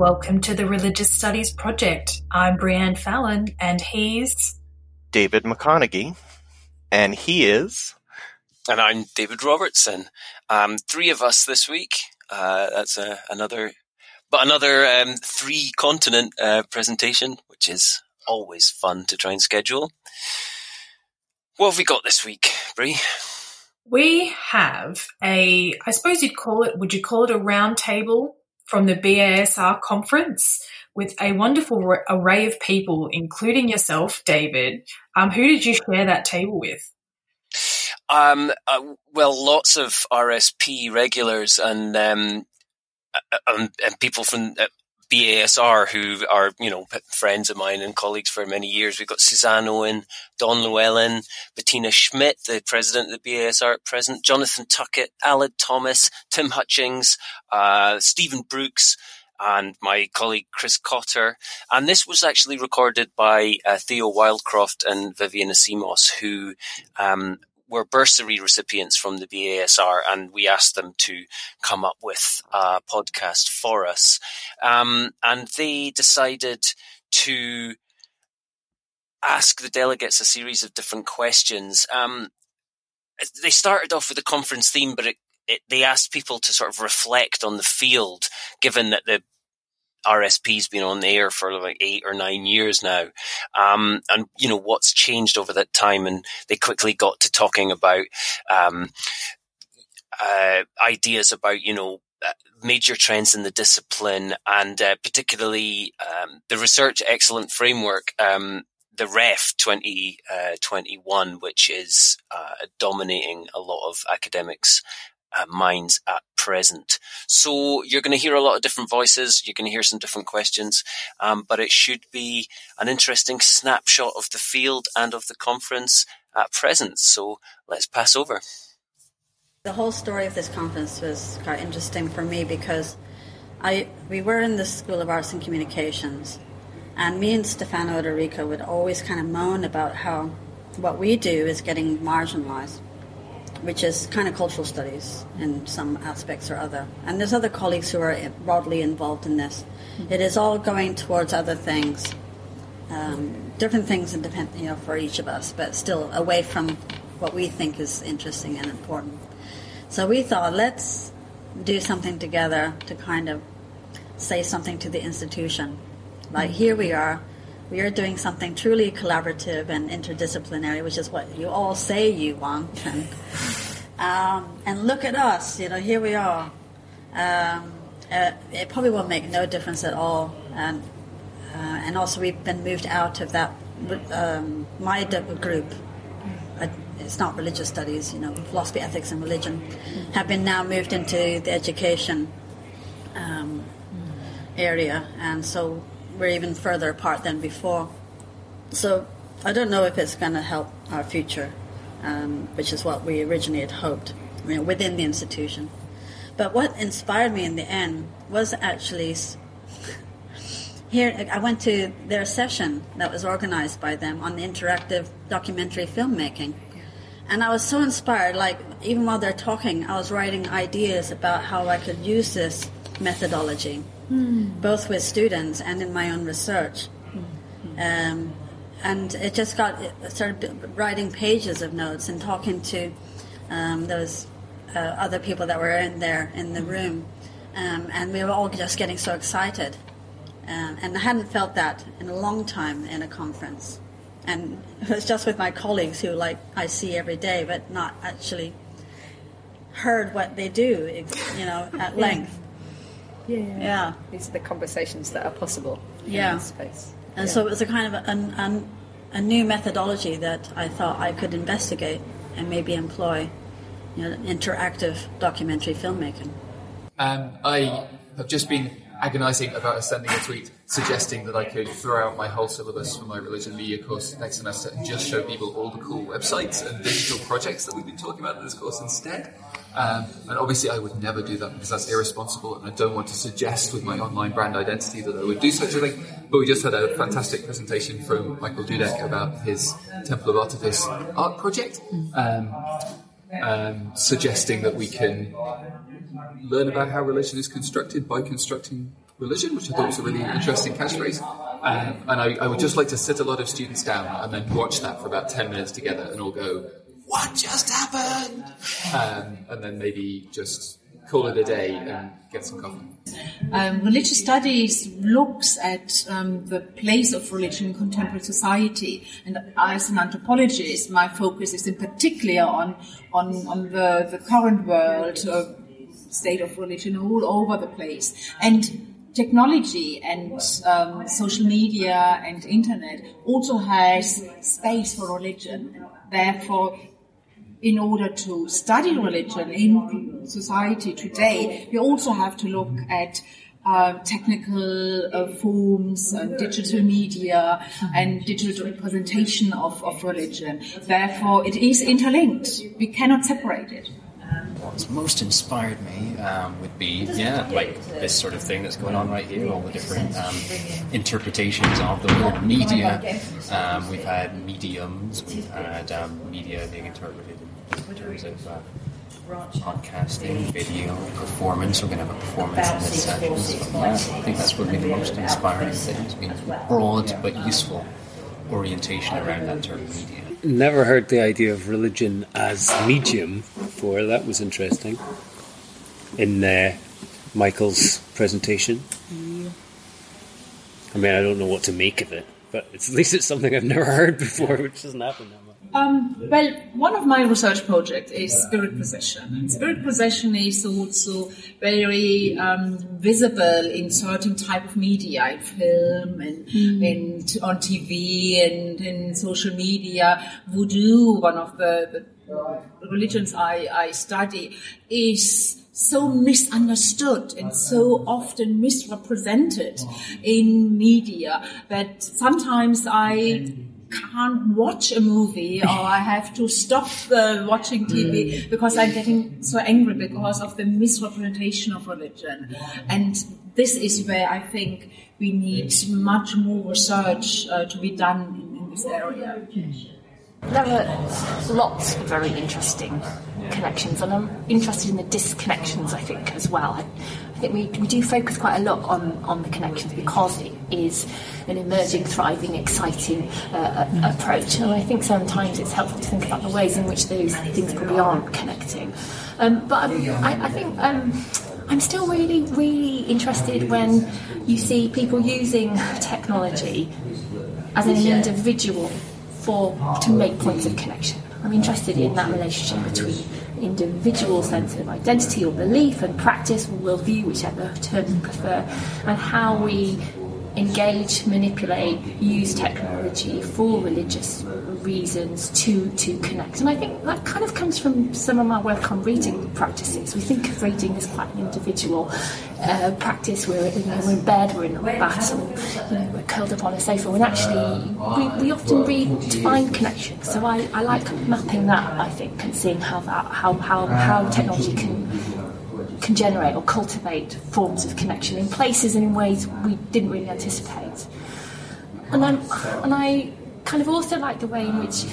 Welcome to the Religious Studies Project. I'm Breann Fallon, and he's David McConeghy, and he is. And I'm David Robertson. Um, three of us this week. Uh, that's uh, another, but another um, three continent uh, presentation, which is always fun to try and schedule. What have we got this week, Brie? We have a, I suppose you'd call it, would you call it a roundtable from the BASR conference with a wonderful array of people, including yourself, David. Um, who did you share that table with? Um, uh, well, lots of RSP regulars and um, uh, um, and people from uh, BASR who are, you know, friends of mine and colleagues for many years. We've got Suzanne Owen, Dawn Llewellyn, Bettina Schmidt, the president of the BASR at present, Jonathan Tuckett, Aled Thomas, Tim Hutchings, uh, Stephen Brooks, and my colleague Chris Cotter. And this was actually recorded by uh, Theo Wildcroft and Vivian Asimos, who um, were bursary recipients from the BASR, and we asked them to come up with a podcast for us. Um, and they decided to ask the delegates a series of different questions. Um, they started off with a conference theme, but it, it, they asked people to sort of reflect on the field, given that the RSP's been on the air for like eight or nine years now. Um, and, you know, what's changed over that time. And they quickly got to talking about, um, uh, ideas about, you know, uh, major trends in the discipline and uh, particularly um, the research excellence framework um, the ref 2021 uh, which is uh, dominating a lot of academics uh, minds at present. So you're going to hear a lot of different voices. You're going to hear some different questions, um, but it should be an interesting snapshot of the field and of the conference at present. So let's pass over. The whole story of this conference was quite interesting for me because I we were in the School of Arts and Communications, and me and Stefano Odorico would always kind of moan about how what we do is getting marginalized which is kind of cultural studies in some aspects or other. And there's other colleagues who are broadly involved in this. Mm-hmm. It is all going towards other things, um, different things, depend, you know, for each of us, but still away from what we think is interesting and important. So we thought, let's do something together to kind of say something to the institution. Like here we are, we are doing something truly collaborative and interdisciplinary, which is what you all say you want. And, um, and look at us, you know, here we are. Um, uh, it probably will make no difference at all. And, uh, and also, we've been moved out of that um, my group. Uh, it's not religious studies, you know, philosophy, ethics, and religion have been now moved into the education um, area. And so we're even further apart than before. So I don't know if it's going to help our future, um, which is what we originally had hoped you know, within the institution. But what inspired me in the end was actually here. I went to their session that was organized by them on the interactive documentary filmmaking. And I was so inspired, like, even while they're talking, I was writing ideas about how I could use this methodology mm. both with students and in my own research. Mm. Um, and it just got started writing pages of notes and talking to um, those uh, other people that were in there in the room, um, and we were all just getting so excited. Um, and I hadn't felt that in a long time in a conference, and it was just with my colleagues who like I see every day, but not actually heard what they do, you know, at length. Yeah, yeah. These are the conversations that are possible yeah. in this space. And yeah. so it was a kind of a, a new methodology that I thought I could investigate and maybe employ, you know, interactive documentary filmmaking. Um, I have just been agonising about sending a tweet suggesting that I could throw out my whole syllabus for my religion media course next semester and just show people all the cool websites and digital projects that we've been talking about in this course instead. Um, and obviously, I would never do that because that's irresponsible, and I don't want to suggest with my online brand identity that I would do such a thing. But we just had a fantastic presentation from Michael Dudeck about his Temple of Artifice art project, um, um, suggesting that we can learn about how religion is constructed by constructing religion, which I thought was a really interesting catchphrase. Um, and I, I would just like to sit a lot of students down and then watch that for about 10 minutes together and all go, What just happened? Um, and then maybe just call it a day and get some coffee. Um, religious studies looks at um, the place of religion in contemporary society, and as an anthropologist, my focus is in particular on on, on the, the current world uh, state of religion all over the place, and technology and um, social media and internet also has space for religion. Therefore, in order to study religion in society today, we also have to look at uh, technical uh, forms, uh, digital media, and digital representation of, of religion. Therefore, it is interlinked. We cannot separate it what's most inspired me um, would be, yeah, like this sort of thing that's going on right here, all the different um, interpretations of the word media. Um, we've had mediums, we've had um, media being interpreted in terms of uh, podcasting, video, performance. We're going to have a performance in this session. So, yeah, I think that's probably the most inspiring thing. It's been broad but useful orientation around that term media never heard the idea of religion as medium before. That was interesting in uh, Michael's presentation. I mean, I don't know what to make of it, but at least it's something I've never heard before, which doesn't happen that much. Um, well, one of my research projects is spirit possession. And spirit possession is also very um, visible in certain type of media, in film and, mm. and on TV and in social media. Voodoo, one of the, the religions I, I study, is so misunderstood and so often misrepresented in media that sometimes I can't watch a movie or I have to stop uh, watching TV because I'm getting so angry because of the misrepresentation of religion. And this is where I think we need much more research uh, to be done in, in this area. There are lots of very interesting connections, and I'm interested in the disconnections, I think, as well. I, Think we, we do focus quite a lot on, on the connections because it is an emerging, thriving, exciting uh, approach. And I think sometimes it's helpful to think about the ways in which those things probably aren't connecting. Um, but I, I think um, I'm still really, really interested when you see people using technology as an individual for to make points of connection. I'm interested in that relationship between individual sense of identity or belief and practice or worldview, whichever term you prefer, and how we engage, manipulate, use technology for religious reasons to to connect. And I think that kind of comes from some of my work on reading practices. We think of reading as quite an individual uh, practice. We're, you know, we're in bed, we're in a battle, you know, we're curled up on a sofa. And actually, we, we often read to find connections. So I, I like mapping that. I think and seeing how that how how, how technology can can generate or cultivate forms of connection in places and in ways we didn't really anticipate. And, I'm, and I kind of also like the way in which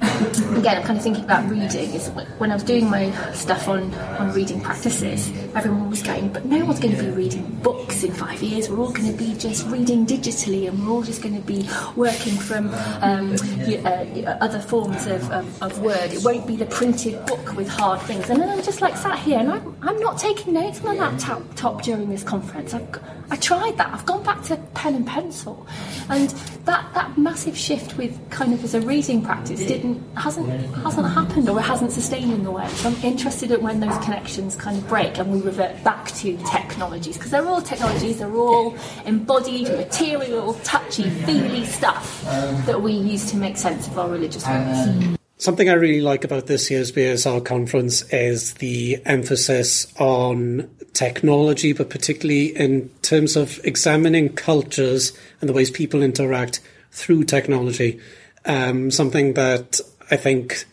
again, I'm kind of thinking about reading. Is when I was doing my stuff on, on reading practices, everyone was going, but no one's going to be reading books in five years. We're all going to be just reading digitally, and we're all just going to be working from um, uh, other forms of, of, of, word. It won't be the printed book with hard things. And then I'm just like sat here, and I'm, I'm not taking notes on a laptop top during this conference. I've, I tried that. I've gone back to pen and pencil, and that that massive shift with kind of as a reading practice didn't hasn't hasn't happened or it hasn't sustained in the way. So I'm interested in when those connections kind of break and we revert back to technologies because they're all technologies. They're all embodied, material, touchy, feely stuff that we use to make sense of our religious worlds. Something I really like about this year's BASR conference is the emphasis on technology, but particularly in terms of examining cultures and the ways people interact through technology. Um, something that I think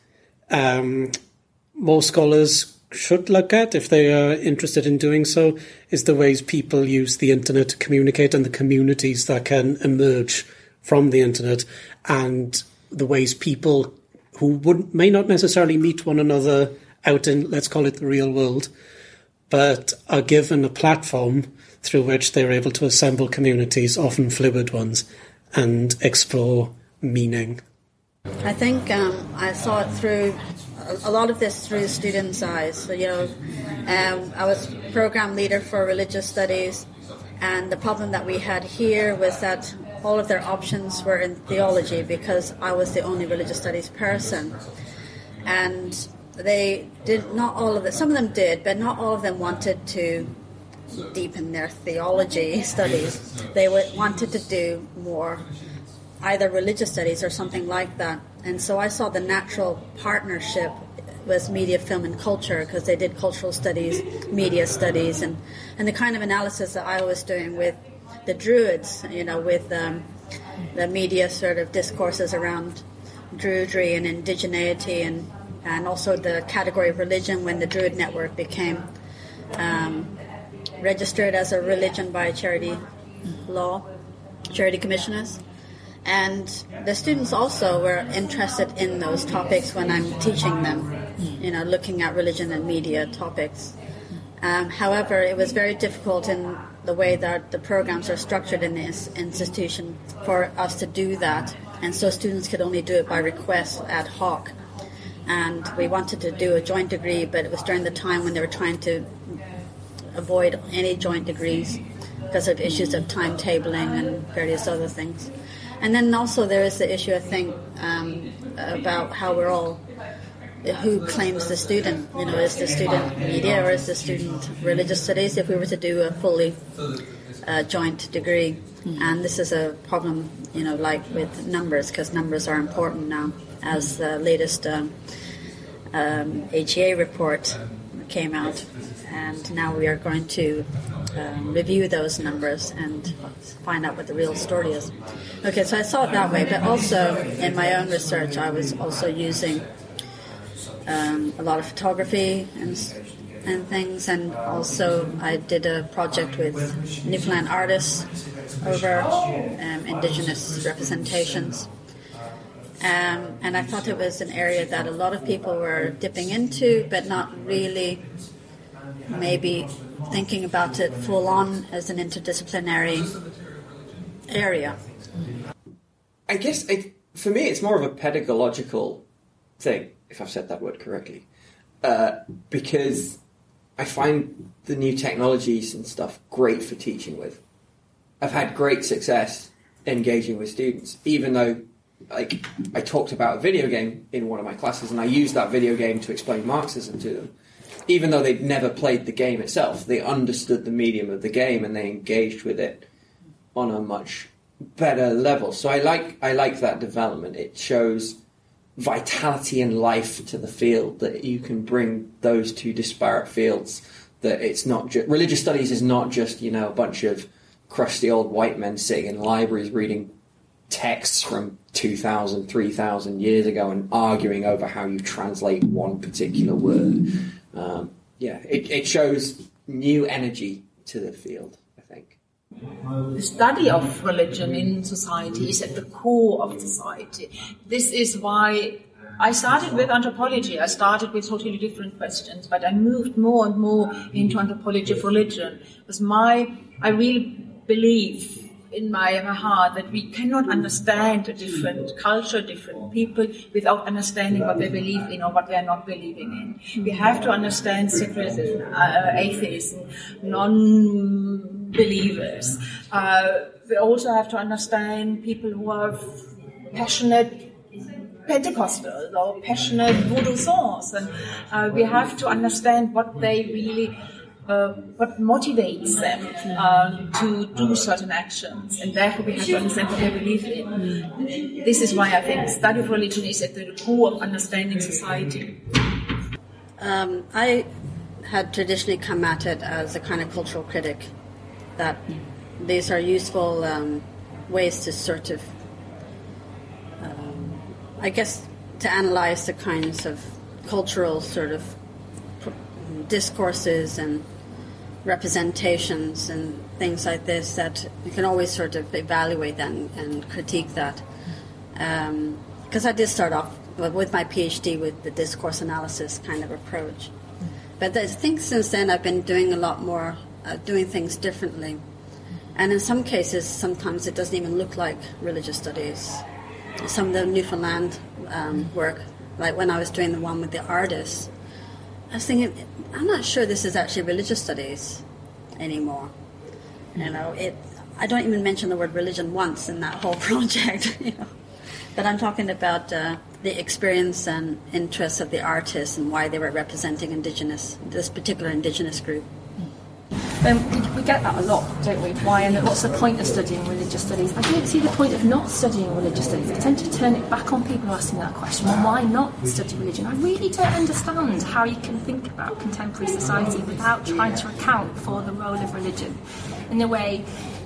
um, more scholars should look at if they are interested in doing so is the ways people use the internet to communicate and the communities that can emerge from the internet and the ways people who would may not necessarily meet one another out in let's call it the real world but are given a platform through which they're able to assemble communities, often fluid ones, and explore meaning. I think um, I saw it through a lot of this through students' eyes. So, you know, um, I was program leader for religious studies, and the problem that we had here was that all of their options were in theology because I was the only religious studies person, and they did not all of it. Some of them did, but not all of them wanted to deepen their theology studies. They wanted to do more either religious studies or something like that. And so I saw the natural partnership was media, film, and culture because they did cultural studies, media studies, and, and the kind of analysis that I was doing with the Druids, you know, with um, the media sort of discourses around Druidry and indigeneity and, and also the category of religion when the Druid Network became um, registered as a religion by charity law, charity commissioners. And the students also were interested in those topics when I'm teaching them, you know, looking at religion and media topics. Um, however, it was very difficult in the way that the programs are structured in this institution for us to do that. And so students could only do it by request ad hoc. And we wanted to do a joint degree, but it was during the time when they were trying to avoid any joint degrees because of issues of timetabling and various other things. And then also there is the issue, I think, um, about how we're all who claims the student. You know, is the student media or is the student religious studies? If we were to do a fully uh, joint degree, and this is a problem, you know, like with numbers, because numbers are important now, as the latest um, um, HEA report came out and now we are going to um, review those numbers and find out what the real story is. Okay, so I saw it that way, but also in my own research, I was also using um, a lot of photography and and things, and also I did a project with Newfoundland artists over um, Indigenous representations. Um, and I thought it was an area that a lot of people were dipping into, but not really maybe thinking about it full on as an interdisciplinary area. I guess it, for me, it's more of a pedagogical thing, if I've said that word correctly, uh, because I find the new technologies and stuff great for teaching with. I've had great success engaging with students, even though like I talked about a video game in one of my classes, and I used that video game to explain Marxism to them even though they'd never played the game itself, they understood the medium of the game and they engaged with it on a much better level. So I like I like that development. It shows vitality and life to the field that you can bring those two disparate fields. That it's not just religious studies is not just you know a bunch of crusty old white men sitting in libraries reading texts from 2,000, 3,000 years ago and arguing over how you translate one particular word um, yeah, it, it shows new energy to the field, I think. The study of religion in society is at the core of society. This is why I started with anthropology. I started with totally different questions, but I moved more and more into anthropology of religion. Because my, I really believe in my, heart that we cannot understand a different culture, different people, without understanding what they believe in or what they are not believing in. We have to understand secularism, uh, atheism, non-believers. Uh, we also have to understand people who are passionate Pentecostals or passionate Voodoo saints, and uh, we have to understand what they really uh, what motivates them um, to do certain actions, and therefore we have to understand what they believe in. This is why I think study of religion is at the core of understanding society. Um, I had traditionally come at it as a kind of cultural critic, that these are useful um, ways to sort of, um, I guess, to analyze the kinds of cultural sort of discourses and representations and things like this that you can always sort of evaluate and, and critique that. Because um, I did start off with my PhD with the discourse analysis kind of approach. but I think since then I've been doing a lot more, uh, doing things differently. And in some cases, sometimes it doesn't even look like religious studies. Some of the Newfoundland um, work, like when I was doing the one with the artists, I was thinking, I'm not sure this is actually religious studies anymore. You know, it. I don't even mention the word religion once in that whole project. You know, but I'm talking about uh, the experience and interests of the artists and why they were representing indigenous, this particular indigenous group. Um, we, we get that a lot, don't we? Why and what's the point of studying religious studies? I don't see the point of not studying religious studies. I tend to turn it back on people asking that question. Well, why not study religion? I really don't understand how you can think about contemporary society without trying to account for the role of religion in the way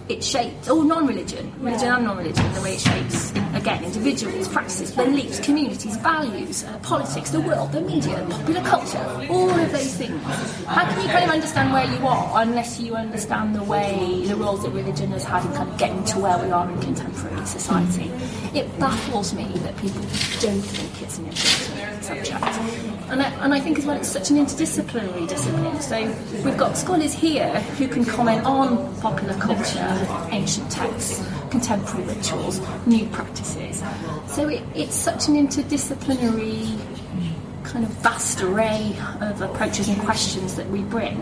it shapes, all non-religion, religion and non-religion, the way it shapes, again, individuals, practices, beliefs, communities, values, uh, politics, the world, the media, popular culture, all of those things. How can you kind of understand where you are unless you understand the way, the roles that religion has had in kind of getting to where we are in contemporary society? It baffles me that people don't think it's an important subject. And I, and I think as well it's such an interdisciplinary discipline. So we've got scholars here who can comment on popular culture, ancient texts, contemporary rituals, new practices. So it, it's such an interdisciplinary kind of vast array of approaches and questions that we bring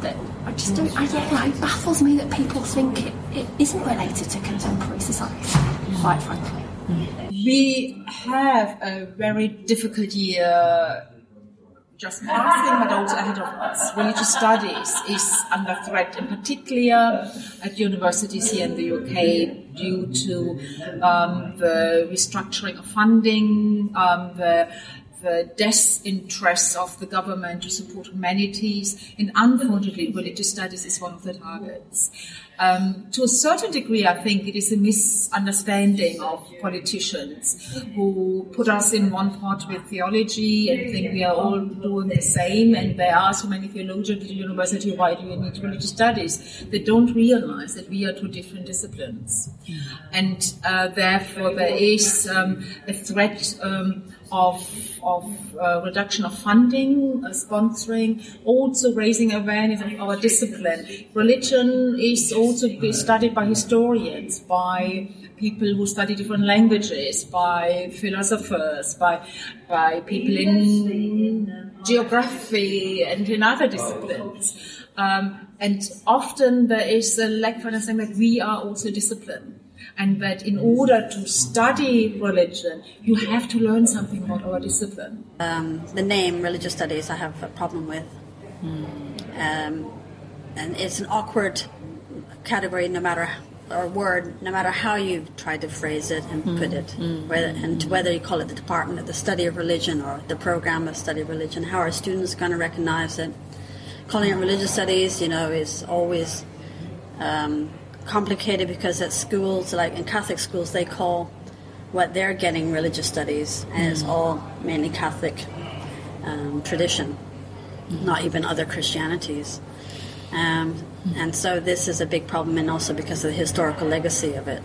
that I just don't, I, yeah, it baffles me that people think it, it isn't related to contemporary society, quite frankly. We have a very difficult year just passing, but also ahead of us. Religious studies is under threat, in particular at universities here in the UK, due to um, the restructuring of funding, um, the the disinterest of the government to support humanities, and unfortunately, religious studies is one of the targets. Um, to a certain degree, I think it is a misunderstanding of politicians who put us in one pot with theology and think we are all doing the same, and there are so many theologians at the university, why do you need religious studies? They don't realize that we are two different disciplines. And uh, therefore, there is um, a threat um, of, of uh, reduction of funding, uh, sponsoring, also raising awareness of our discipline. Religion is also studied by historians, by people who study different languages, by philosophers, by, by people in geography and in other disciplines. Um, and often there is a lack of understanding that we are also discipline and that in order to study religion, you have to learn something about our discipline. Um, the name religious studies, I have a problem with. Mm. Um, and it's an awkward category, no matter or word, no matter how you try to phrase it and mm. put it, mm. whether, and whether you call it the department of the study of religion or the program of study of religion, how are students going to recognize it? Calling it religious studies, you know, is always um, complicated because at schools, like in Catholic schools, they call what they're getting religious studies, and it's mm. all mainly Catholic um, tradition, mm. not even other Christianities. Um, mm. and so this is a big problem, and also because of the historical legacy of it,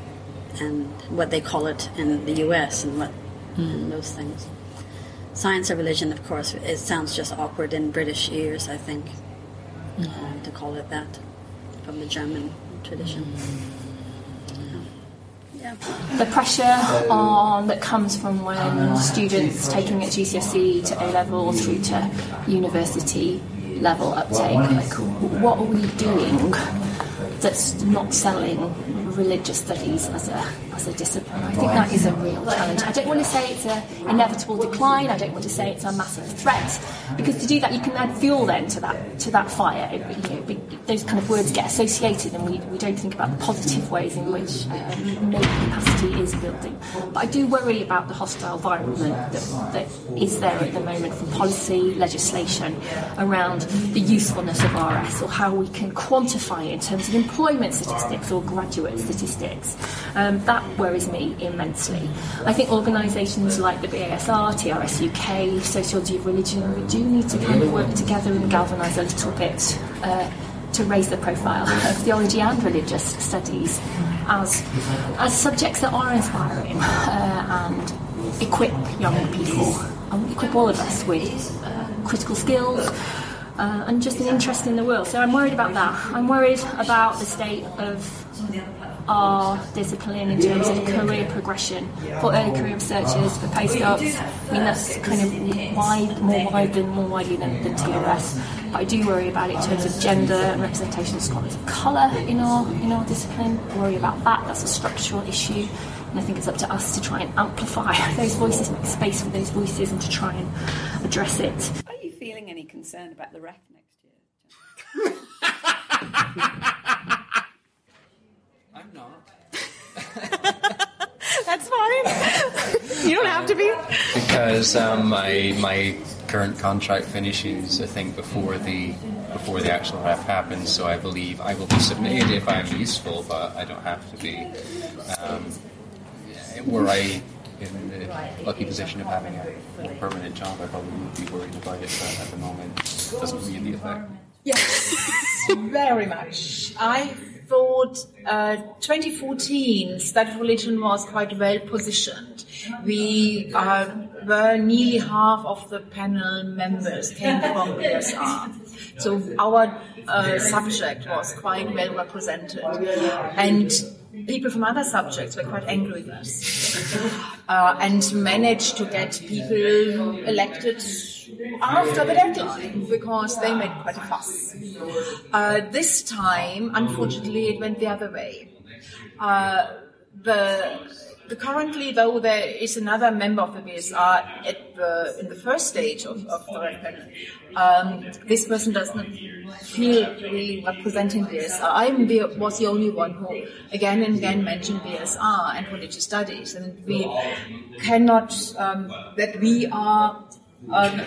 and what they call it in the U.S. and what and those things. Science of religion, of course, it sounds just awkward in British ears. I think uh, to call it that from the German tradition. Yeah. The pressure on that comes from when students taking at GCSE to A level through to university level uptake. Like, what are we doing that's not selling religious studies as a as a discipline. I think that is a real challenge. I don't want to say it's an inevitable decline. I don't want to say it's a massive threat because to do that you can add fuel then to that to that fire. You know, those kind of words get associated, and we, we don't think about the positive ways in which um, capacity is building. But I do worry about the hostile environment that, that is there at the moment from policy legislation around the usefulness of RS or how we can quantify it in terms of employment statistics or graduate statistics. Um, that worries me immensely. I think organisations like the BASR, TRS UK, Sociology of Religion, we do need to kind of work together and galvanise a little bit uh, to raise the profile of theology and religious studies as, as subjects that are inspiring uh, and equip young people and equip all of us with uh, critical skills, uh, and just an interest in the world. So I'm worried about that. I'm worried about the state of our discipline in terms of career progression for early career researchers, for postdocs. I mean, that's kind of wide, more wide than more widely than, than TRS. But I do worry about it in terms of gender and representation of scholars of colour in our in our discipline. I worry about that. That's a structural issue. And I think it's up to us to try and amplify those voices, make space for those voices, and to try and address it. Are you feeling any concern about the ref next year? I'm not. That's fine. You don't have to be. because um, my my current contract finishes, I think, before the before the actual ref happens. So I believe I will be submitted if I'm useful, but I don't have to be. Um, were I in the lucky position of having a permanent job, I probably would be worried about it. But at the moment, it doesn't really affect. Yes, very much. I thought uh, 2014 Study of Religion was quite well positioned. We uh, were nearly half of the panel members came from BSR. So our uh, subject was quite well represented. And people from other subjects were quite angry with us uh, and managed to get people elected after the deadline because they made quite a fuss. Uh, this time, unfortunately, it went the other way. Uh, the, the currently, though, there is another member of the BSR at the, in the first stage of, of the panel. Um, this person does not feel really representing BSR. I was the only one who again and again mentioned BSR and religious studies, and we cannot um, that we are um,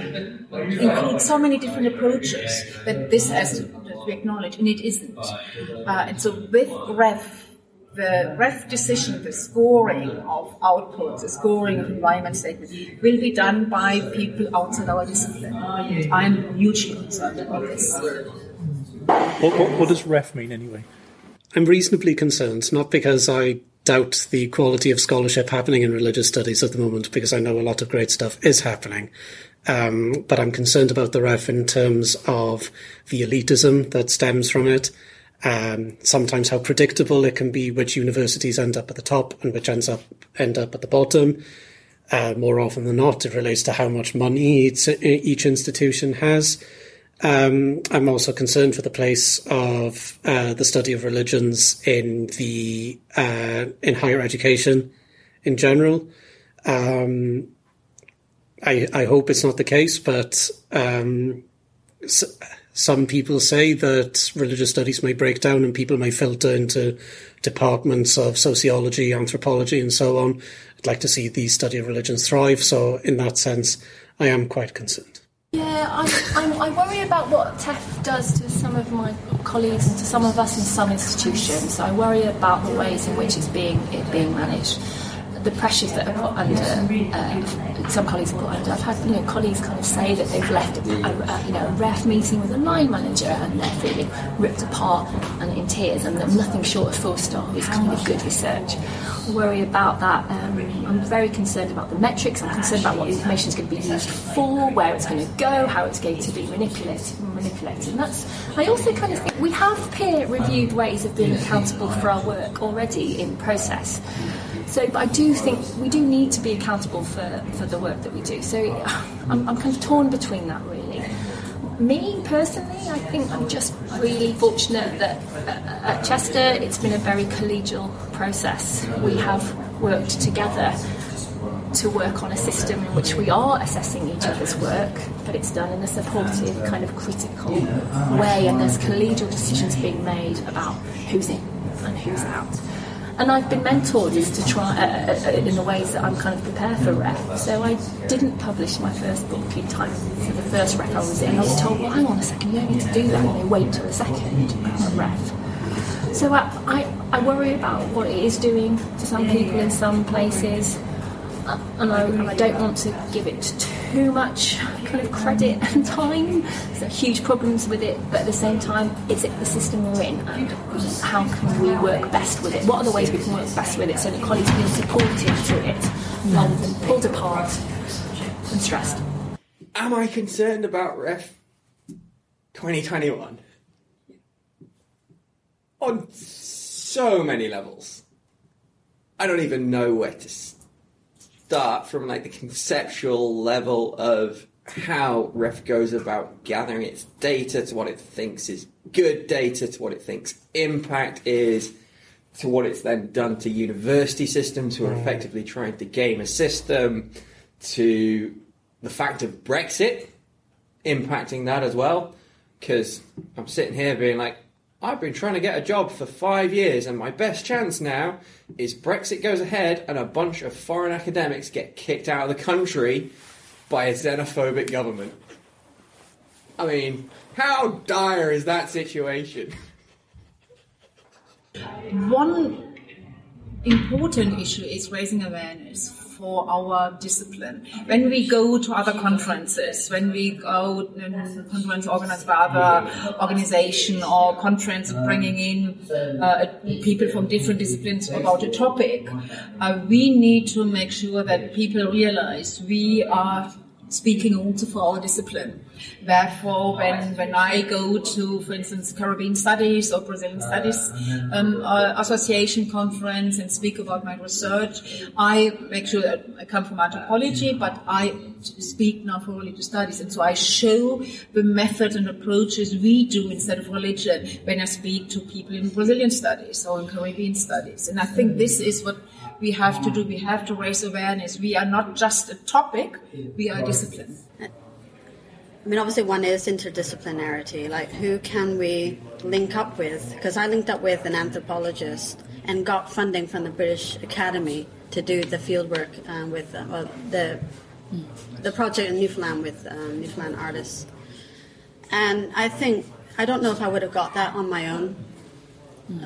include so many different approaches that this has to, to acknowledge, and it isn't. Uh, and so with REF, the REF decision, the scoring of outputs, the scoring of environment statement, will be done by people outside our discipline. And I'm hugely concerned about this. What, what, what does ref mean anyway? I'm reasonably concerned, not because I doubt the quality of scholarship happening in religious studies at the moment, because I know a lot of great stuff is happening. Um, but I'm concerned about the ref in terms of the elitism that stems from it. Um, sometimes how predictable it can be which universities end up at the top and which ends up end up at the bottom. Uh, more often than not, it relates to how much money each, each institution has. Um, I'm also concerned for the place of uh, the study of religions in the uh, in higher education in general. Um, I, I hope it's not the case, but um, s- some people say that religious studies may break down and people may filter into departments of sociology, anthropology, and so on. I'd like to see the study of religions thrive. So, in that sense, I am quite concerned. Yeah, I'm, I'm, I worry about what TEF does to some of my colleagues and to some of us in some institutions. I worry about the ways in which it's being it being managed, the pressures that are put under. Uh, some colleagues are put under. I've had you know colleagues kind of say that they've left a, a, you know a ref meeting with a line manager and they're feeling ripped apart and in tears, and that nothing short of full stop is kind of good research. I worry about that. Um, I'm very concerned about the metrics. I'm concerned about what the information is going to be used for, where it's going to go, how it's going to be manipulated. Manipulated. And that's. I also kind of think we have peer-reviewed ways of being accountable for our work already in process. So, but I do think we do need to be accountable for, for the work that we do. So, I'm, I'm kind of torn between that really. Me personally, I think I'm just really fortunate that at Chester it's been a very collegial process. We have worked together to work on a system in which we are assessing each other's work, but it's done in a supportive, kind of critical way, and there's collegial decisions being made about who's in and who's out and I've been mentored to try uh, uh, in the ways that I'm kind of prepared for ref. So I didn't publish my first book in time for the first ref I was in. I was told, well, hang on a second, you don't need to do that. They wait till the second ref. So I, I, I worry about what it is doing to some people in some places. Uh, and I, and I, don't want to give it too much kind of credit and time. There's huge problems with it, but at the same time, is it the system we're in, and how can we work best with it? What are the ways we can work best with it so that colleagues feel supported through it, rather than pulled apart and stressed? Am I concerned about ref? 2021 on so many levels. I don't even know where to start from like the conceptual level of how ref goes about gathering its data to what it thinks is good data to what it thinks impact is to what it's then done to university systems who are mm. effectively trying to game a system to the fact of brexit impacting that as well. Because i'm sitting here being like I've been trying to get a job for five years, and my best chance now is Brexit goes ahead and a bunch of foreign academics get kicked out of the country by a xenophobic government. I mean, how dire is that situation? One important issue is raising awareness for our discipline. When we go to other conferences, when we go to conference organized by other organization or conference bringing in uh, people from different disciplines about a topic, uh, we need to make sure that people realize we are speaking also for our discipline. Therefore, when, when I go to, for instance, Caribbean Studies or Brazilian Studies um, uh, Association conference and speak about my research, I make sure that I come from anthropology, but I speak now for religious studies. And so I show the methods and approaches we do instead of religion when I speak to people in Brazilian studies or in Caribbean studies. And I think this is what we have to do. We have to raise awareness. We are not just a topic, we are a discipline. I mean, obviously, one is interdisciplinarity. Like, who can we link up with? Because I linked up with an anthropologist and got funding from the British Academy to do the fieldwork um, with uh, the the project in Newfoundland with um, Newfoundland artists. And I think I don't know if I would have got that on my own.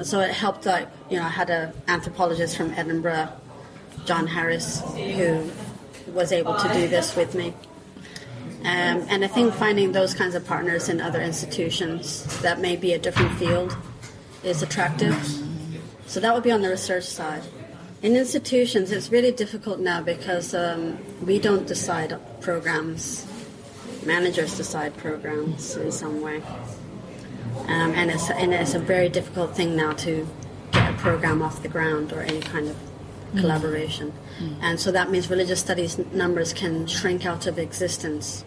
So it helped. Like you know, I had an anthropologist from Edinburgh, John Harris, who was able to do this with me. Um, and I think finding those kinds of partners in other institutions that may be a different field is attractive. So that would be on the research side. In institutions, it's really difficult now because um, we don't decide programs. Managers decide programs in some way. Um, and, it's, and it's a very difficult thing now to get a program off the ground or any kind of mm. collaboration. Mm. And so that means religious studies numbers can shrink out of existence.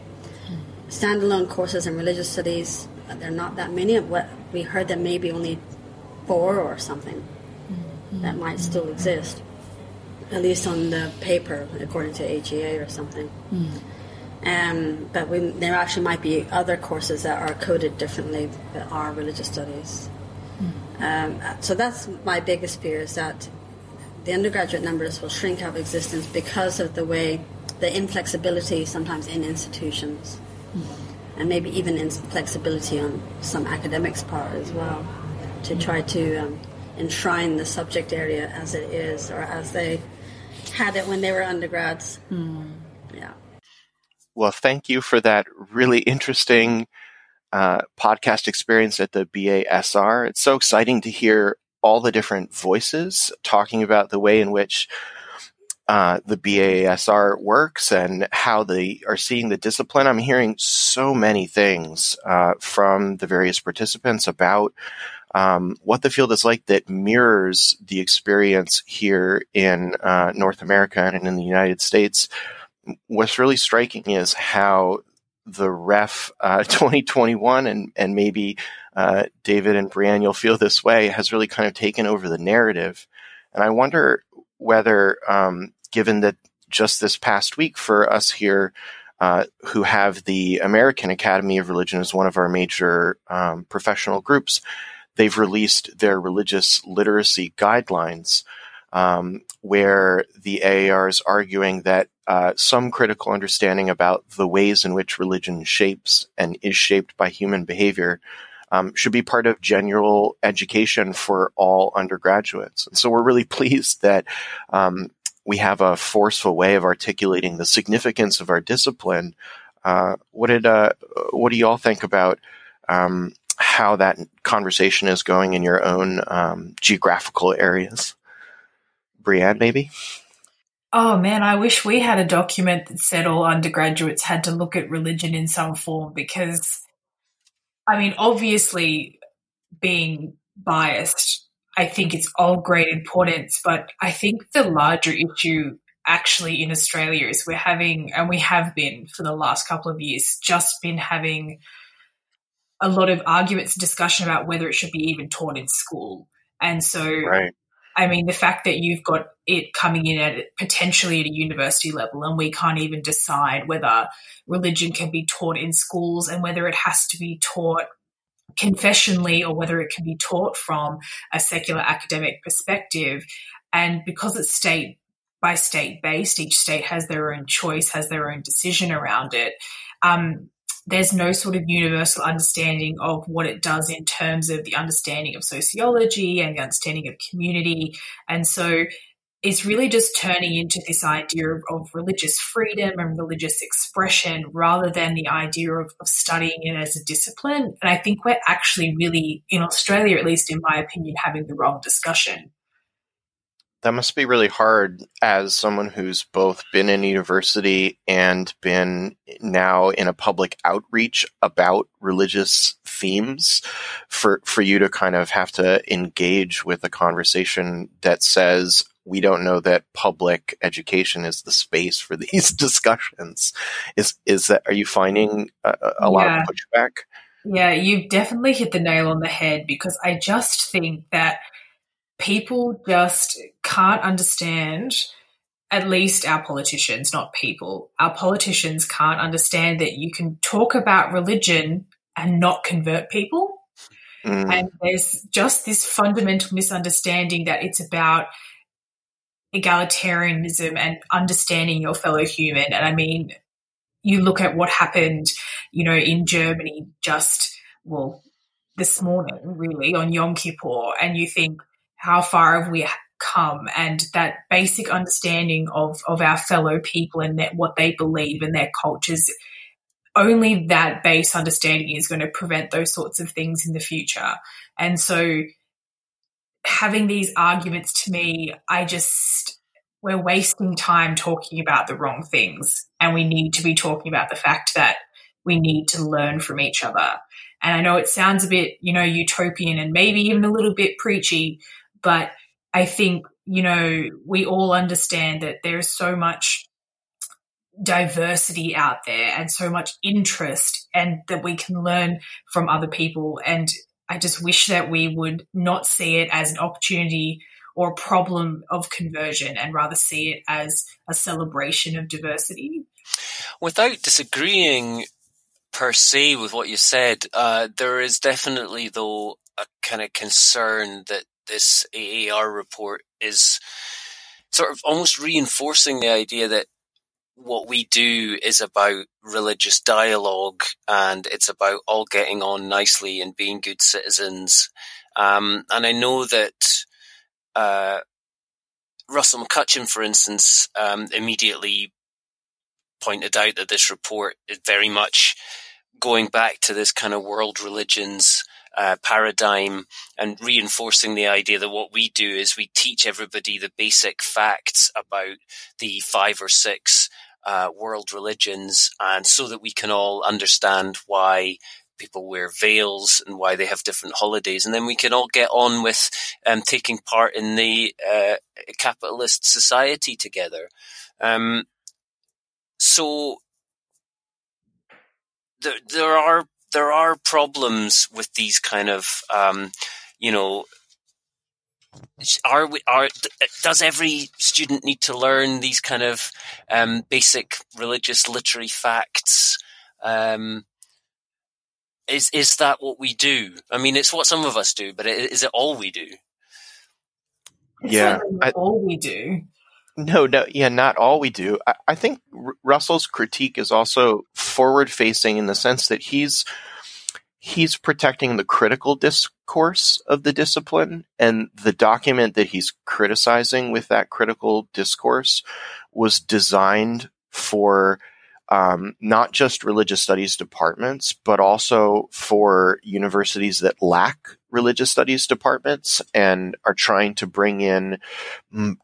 Mm. Standalone courses in religious studies, there are not that many. What we heard that maybe only four or something mm-hmm. that might still mm-hmm. exist, at least on the paper, according to HEA or something. Um, but we, there actually might be other courses that are coded differently that are religious studies. Um, so that's my biggest fear is that the undergraduate numbers will shrink out of existence because of the way the inflexibility sometimes in institutions, and maybe even inflexibility on some academics' part as well, to try to um, enshrine the subject area as it is or as they had it when they were undergrads. Yeah. Well, thank you for that really interesting uh, podcast experience at the BASR. It's so exciting to hear all the different voices talking about the way in which uh, the BASR works and how they are seeing the discipline. I'm hearing so many things uh, from the various participants about um, what the field is like that mirrors the experience here in uh, North America and in the United States. What's really striking is how the ref uh, 2021 and and maybe uh, David and Breann, you'll feel this way, has really kind of taken over the narrative. And I wonder whether, um, given that just this past week for us here, uh, who have the American Academy of Religion as one of our major um, professional groups, they've released their religious literacy guidelines, um, where the AAR is arguing that uh, some critical understanding about the ways in which religion shapes and is shaped by human behavior um, should be part of general education for all undergraduates. And so we're really pleased that um, we have a forceful way of articulating the significance of our discipline. Uh, what did uh, what do you all think about um, how that conversation is going in your own um, geographical areas? Breann, maybe. Oh man, I wish we had a document that said all undergraduates had to look at religion in some form because I mean, obviously, being biased, I think it's of great importance, but I think the larger issue actually in Australia is we're having, and we have been for the last couple of years, just been having a lot of arguments and discussion about whether it should be even taught in school. And so, right. I mean, the fact that you've got it coming in at potentially at a university level, and we can't even decide whether religion can be taught in schools and whether it has to be taught confessionally or whether it can be taught from a secular academic perspective. And because it's state by state based, each state has their own choice, has their own decision around it. Um, there's no sort of universal understanding of what it does in terms of the understanding of sociology and the understanding of community. And so it's really just turning into this idea of, of religious freedom and religious expression rather than the idea of, of studying it as a discipline. And I think we're actually really, in Australia, at least in my opinion, having the wrong discussion that must be really hard as someone who's both been in university and been now in a public outreach about religious themes for for you to kind of have to engage with a conversation that says we don't know that public education is the space for these discussions is is that are you finding a, a lot yeah. of pushback yeah you've definitely hit the nail on the head because i just think that people just can't understand at least our politicians, not people, our politicians can't understand that you can talk about religion and not convert people. Mm. And there's just this fundamental misunderstanding that it's about egalitarianism and understanding your fellow human. And I mean, you look at what happened, you know, in Germany just, well, this morning, really, on Yom Kippur, and you think, how far have we come? And that basic understanding of, of our fellow people and that what they believe and their cultures only that base understanding is going to prevent those sorts of things in the future. And so having these arguments to me i just we're wasting time talking about the wrong things and we need to be talking about the fact that we need to learn from each other. And i know it sounds a bit you know utopian and maybe even a little bit preachy but I think, you know, we all understand that there's so much diversity out there and so much interest and that we can learn from other people. And I just wish that we would not see it as an opportunity or a problem of conversion and rather see it as a celebration of diversity. Without disagreeing per se with what you said, uh, there is definitely, though, a kind of concern that this AAR report is sort of almost reinforcing the idea that what we do is about religious dialogue and it's about all getting on nicely and being good citizens. Um, and I know that uh, Russell McCutcheon, for instance, um, immediately pointed out that this report is very much going back to this kind of world religions uh, paradigm and reinforcing the idea that what we do is we teach everybody the basic facts about the five or six uh, world religions, and so that we can all understand why people wear veils and why they have different holidays, and then we can all get on with um, taking part in the uh, capitalist society together. Um, so there, there are there are problems with these kind of, um, you know, are we are does every student need to learn these kind of um, basic religious literary facts? Um, is is that what we do? I mean, it's what some of us do, but is it all we do? It's yeah, I, all we do. No, no, yeah, not all we do. I, I think R- Russell's critique is also forward facing in the sense that he's he's protecting the critical discourse of the discipline and the document that he's criticizing with that critical discourse was designed for um, not just religious studies departments, but also for universities that lack religious studies departments and are trying to bring in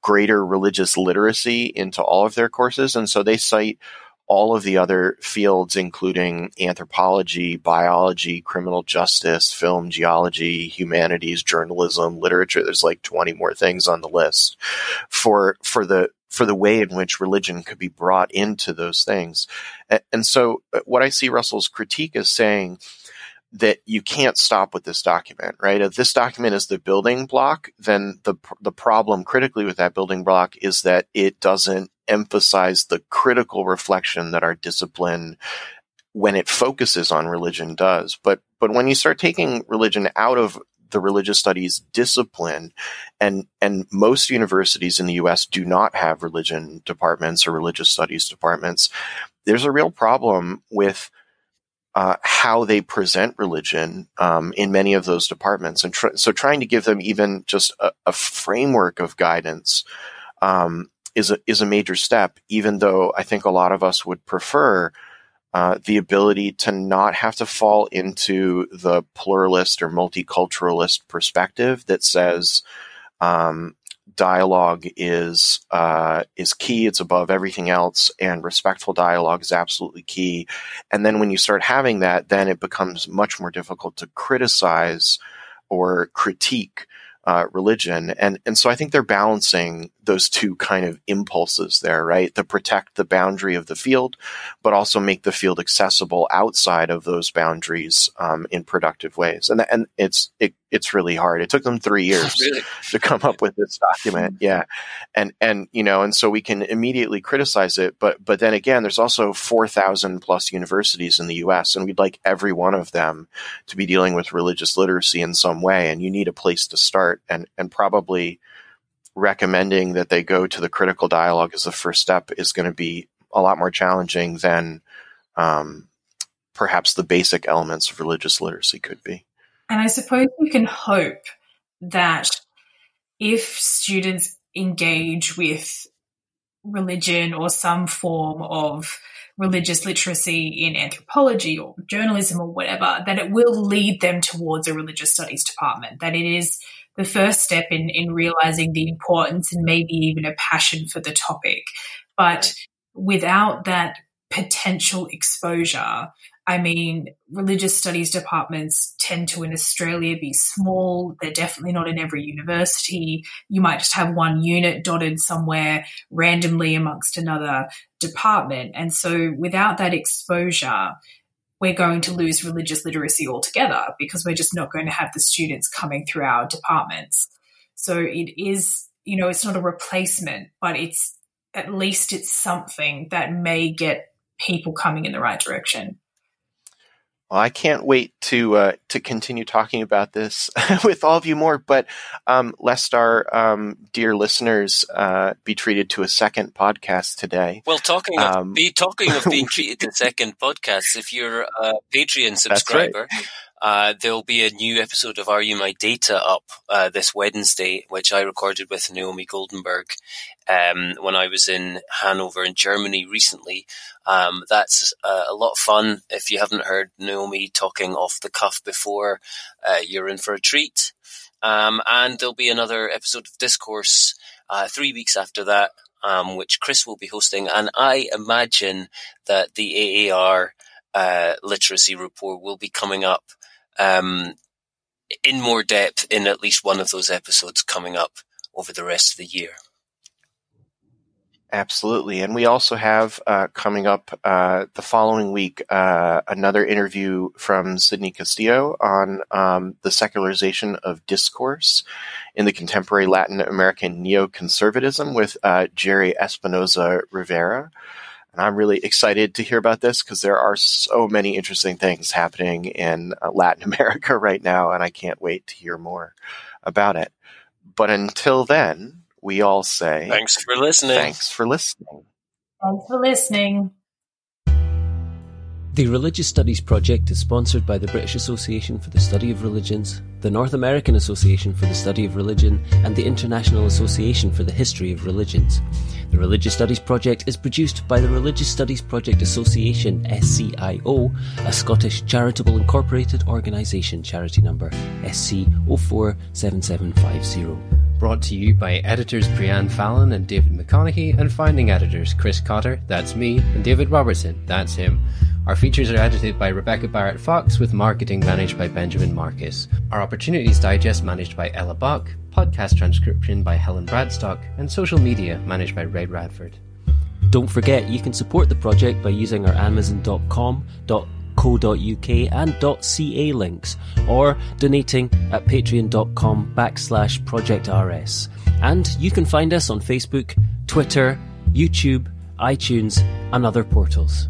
greater religious literacy into all of their courses. And so they cite all of the other fields, including anthropology, biology, criminal justice, film, geology, humanities, journalism, literature. There's like 20 more things on the list for, for the, for the way in which religion could be brought into those things. And so uh, what I see Russell's critique is saying that you can't stop with this document, right? If this document is the building block, then the the problem critically with that building block is that it doesn't emphasize the critical reflection that our discipline when it focuses on religion does. But but when you start taking religion out of the religious studies discipline and and most universities in the US do not have religion departments or religious studies departments, there's a real problem with uh, how they present religion um, in many of those departments, and tr- so trying to give them even just a, a framework of guidance um, is a is a major step. Even though I think a lot of us would prefer uh, the ability to not have to fall into the pluralist or multiculturalist perspective that says um, dialogue is uh, is key. It's above everything else, and respectful dialogue is absolutely key. And then when you start having that, then it becomes much more difficult to criticize or critique uh, religion. And and so I think they're balancing those two kind of impulses there, right? To protect the boundary of the field, but also make the field accessible outside of those boundaries um, in productive ways. And and it's it, it's really hard. It took them three years really? to come up with this document. Yeah, and and you know, and so we can immediately criticize it, but but then again, there's also four thousand plus universities in the U.S., and we'd like every one of them to be dealing with religious literacy in some way, and you need a place to start, and and probably recommending that they go to the critical dialogue as the first step is going to be a lot more challenging than um, perhaps the basic elements of religious literacy could be. And I suppose you can hope that if students engage with religion or some form of religious literacy in anthropology or journalism or whatever, that it will lead them towards a religious studies department, that it is the first step in, in realizing the importance and maybe even a passion for the topic. But without that potential exposure, I mean, religious studies departments tend to in Australia be small. They're definitely not in every university. You might just have one unit dotted somewhere randomly amongst another department. And so without that exposure, we're going to lose religious literacy altogether because we're just not going to have the students coming through our departments. So it is, you know, it's not a replacement, but it's at least it's something that may get people coming in the right direction. Well, I can't wait to uh, to continue talking about this with all of you more. But um, lest our um, dear listeners uh, be treated to a second podcast today. Well, talking of um, be talking of being treated to second podcasts, if you're a Patreon subscriber, right. Uh, there'll be a new episode of Are You My Data up uh, this Wednesday, which I recorded with Naomi Goldenberg um, when I was in Hanover in Germany recently. Um, that's uh, a lot of fun. If you haven't heard Naomi talking off the cuff before, uh, you're in for a treat. Um, and there'll be another episode of Discourse uh, three weeks after that, um, which Chris will be hosting. And I imagine that the AAR uh, literacy report will be coming up um, in more depth in at least one of those episodes coming up over the rest of the year. Absolutely. And we also have uh, coming up uh, the following week uh, another interview from Sidney Castillo on um, the secularization of discourse in the contemporary Latin American neoconservatism with uh, Jerry Espinoza Rivera. And I'm really excited to hear about this because there are so many interesting things happening in uh, Latin America right now, and I can't wait to hear more about it. But until then, we all say thanks for listening. Thanks for listening. Thanks for listening. The Religious Studies Project is sponsored by the British Association for the Study of Religions, the North American Association for the Study of Religion, and the International Association for the History of Religions. The Religious Studies Project is produced by the Religious Studies Project Association SCIO, a Scottish charitable incorporated organisation charity number SC047750 brought to you by editors Breann Fallon and David McConeghy, and founding editors Chris Cotter, that's me, and David Robertson, that's him. Our features are edited by Rebecca Barrett Fox, with marketing managed by Benjamin Marcus. Our Opportunities Digest managed by Ella Buck, podcast transcription by Helen Bradstock, and social media managed by Ray Radford. Don't forget, you can support the project by using our Amazon.com, .co.uk and .ca links, or donating at patreon.com backslash projectrs. And you can find us on Facebook, Twitter, YouTube, iTunes, and other portals.